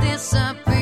disappear.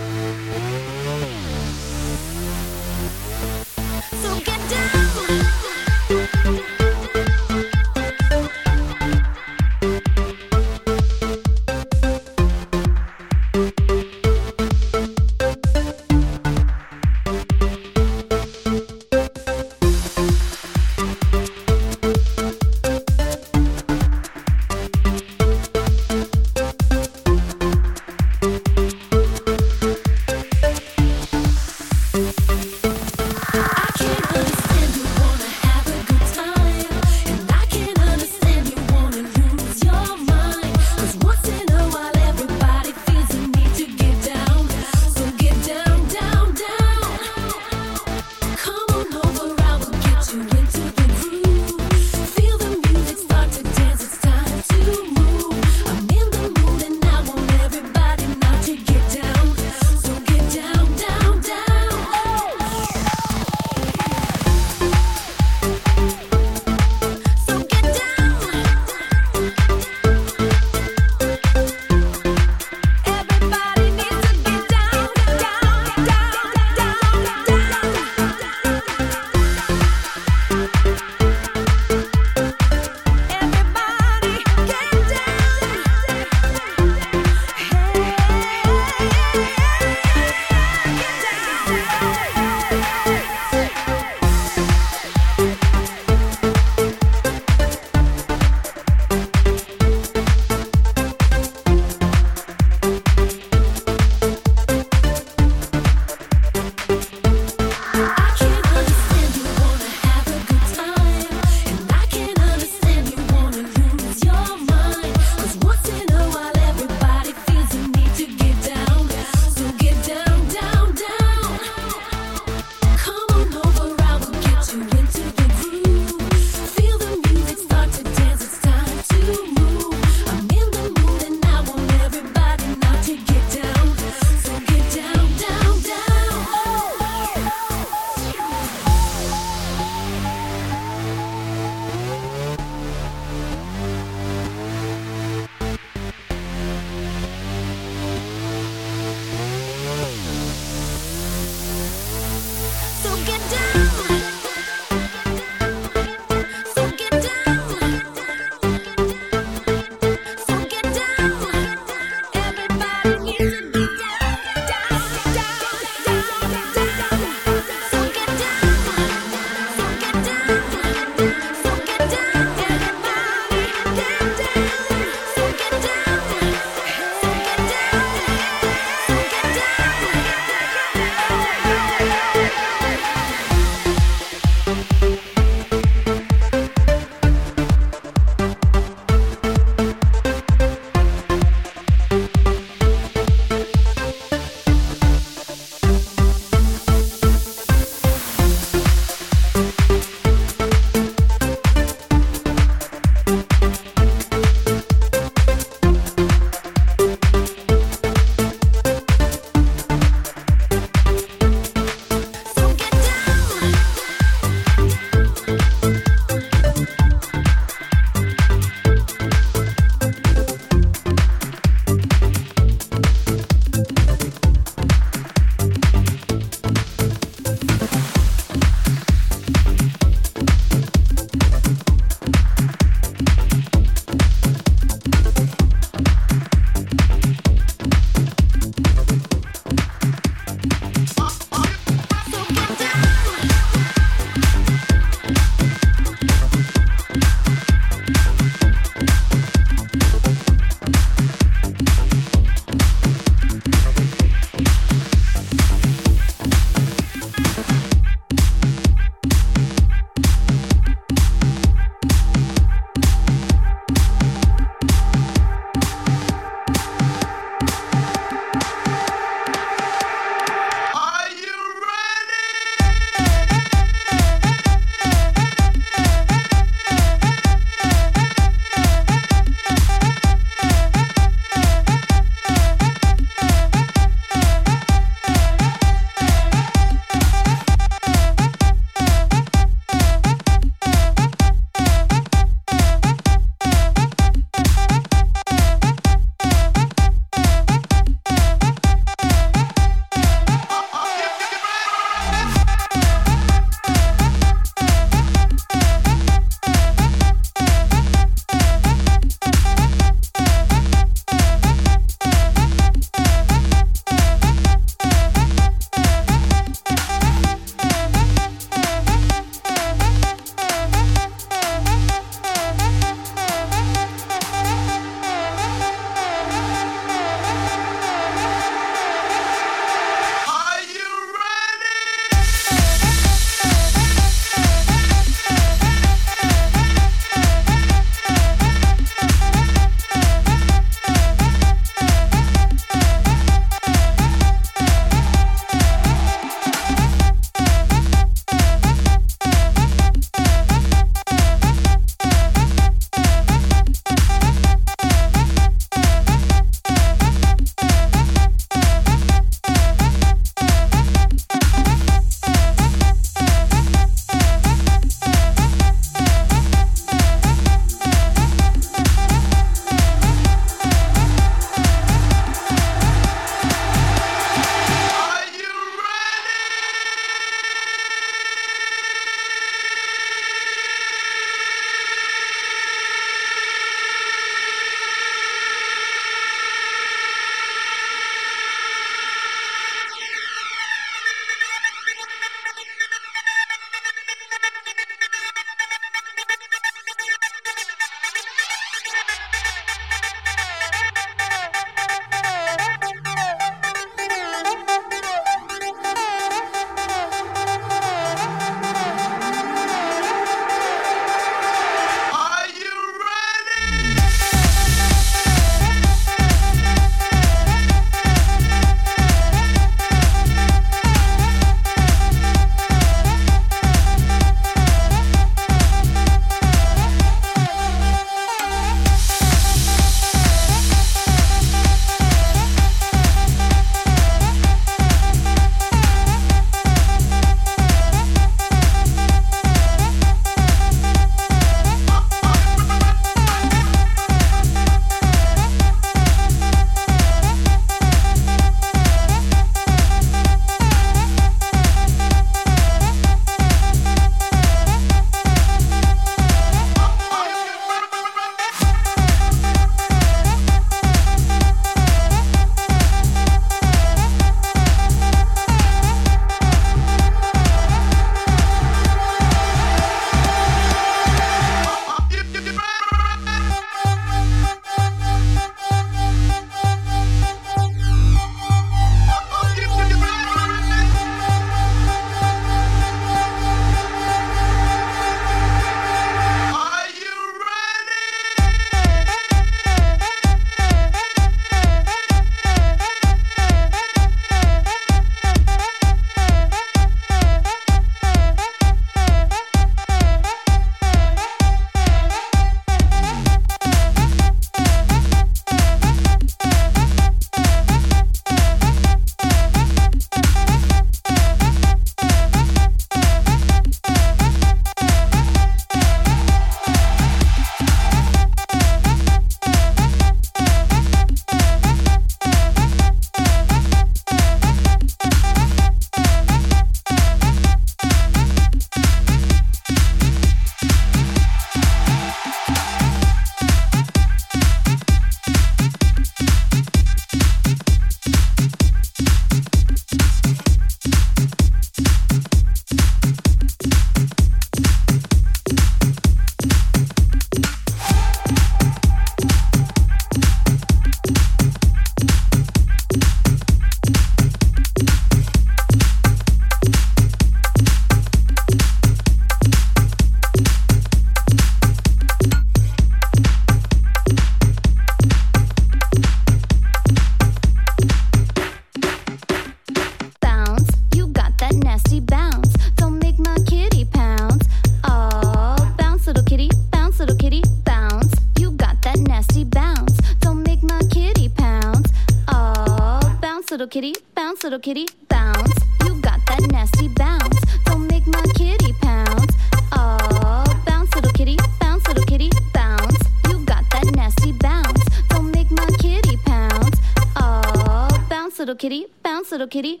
bounce, little kitty, bounce. You got that nasty bounce. Don't make my kitty pounce. Oh, bounce, little kitty, bounce, little kitty, bounce. You got that nasty bounce. Don't make my kitty pounce. Oh, bounce, little kitty, bounce, little kitty,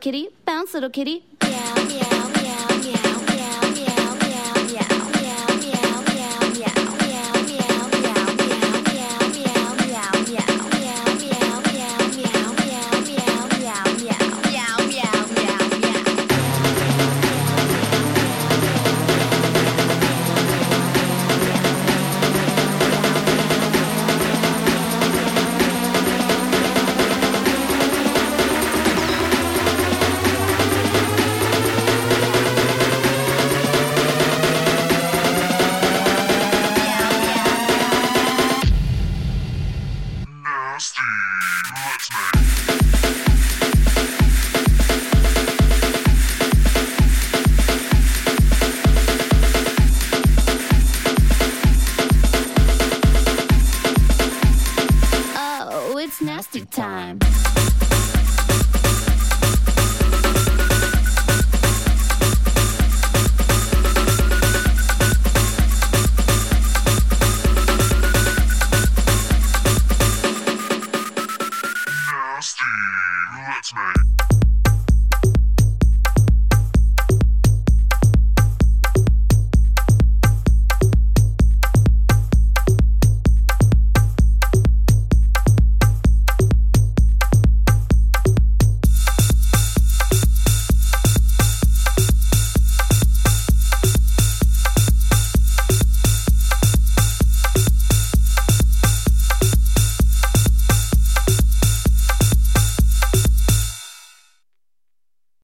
kitty, bounce, little kitty.